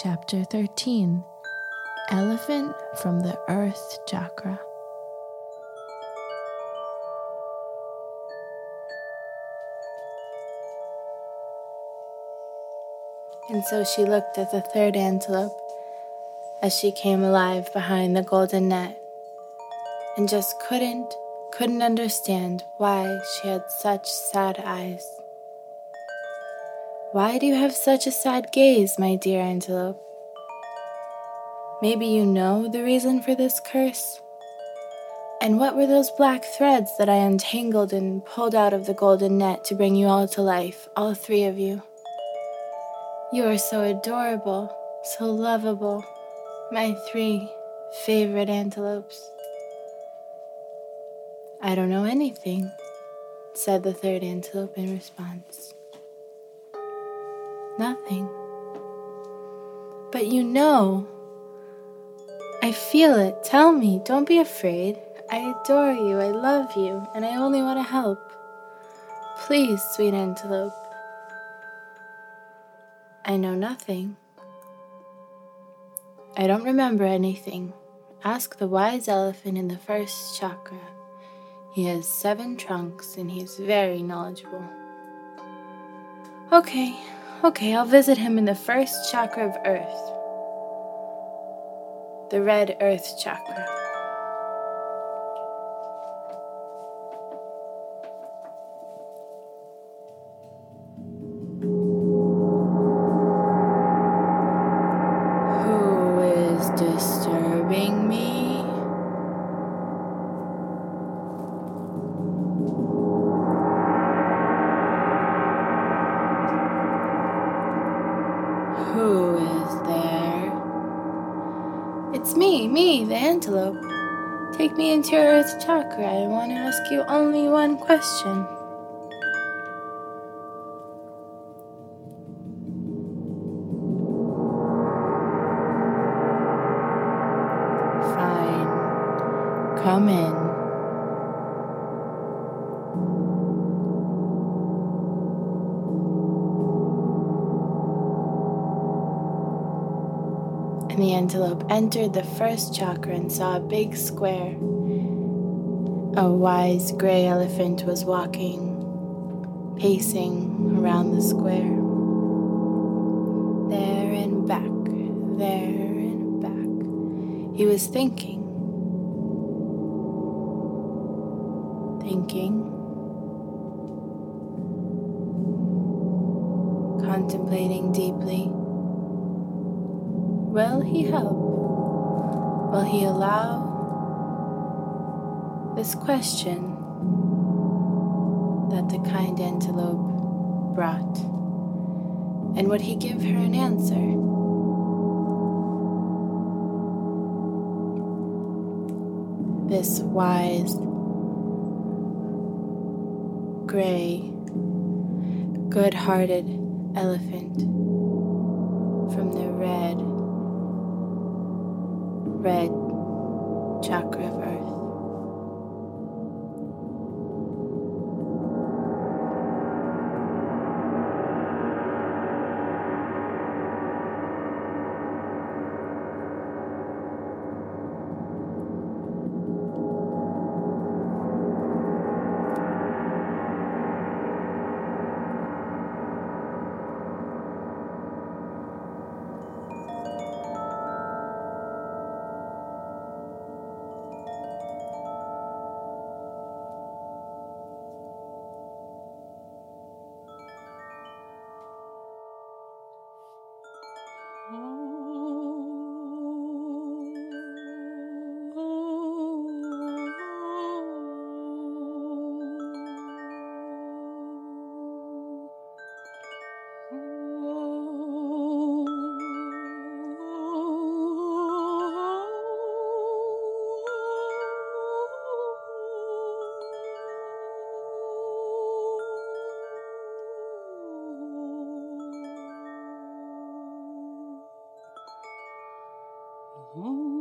Chapter 13 Elephant from the Earth Chakra. And so she looked at the third antelope as she came alive behind the golden net and just couldn't, couldn't understand why she had such sad eyes. Why do you have such a sad gaze, my dear antelope? Maybe you know the reason for this curse? And what were those black threads that I untangled and pulled out of the golden net to bring you all to life, all three of you? You are so adorable, so lovable, my three favorite antelopes. I don't know anything, said the third antelope in response. Nothing. But you know. I feel it. Tell me. Don't be afraid. I adore you. I love you. And I only want to help. Please, sweet antelope. I know nothing. I don't remember anything. Ask the wise elephant in the first chakra. He has seven trunks and he's very knowledgeable. Okay, Okay, I'll visit him in the first chakra of Earth, the red Earth chakra. Who is disturbing me? Who is there? It's me, me, the antelope. Take me into your earth chakra. I want to ask you only one question. Fine. Come in. And the antelope entered the first chakra and saw a big square. A wise gray elephant was walking, pacing around the square. There and back, there and back. He was thinking, thinking, contemplating deeply. Will he help? Will he allow this question that the kind antelope brought? And would he give her an answer? This wise, gray, good hearted elephant from the red red chakra of earth. Ooh.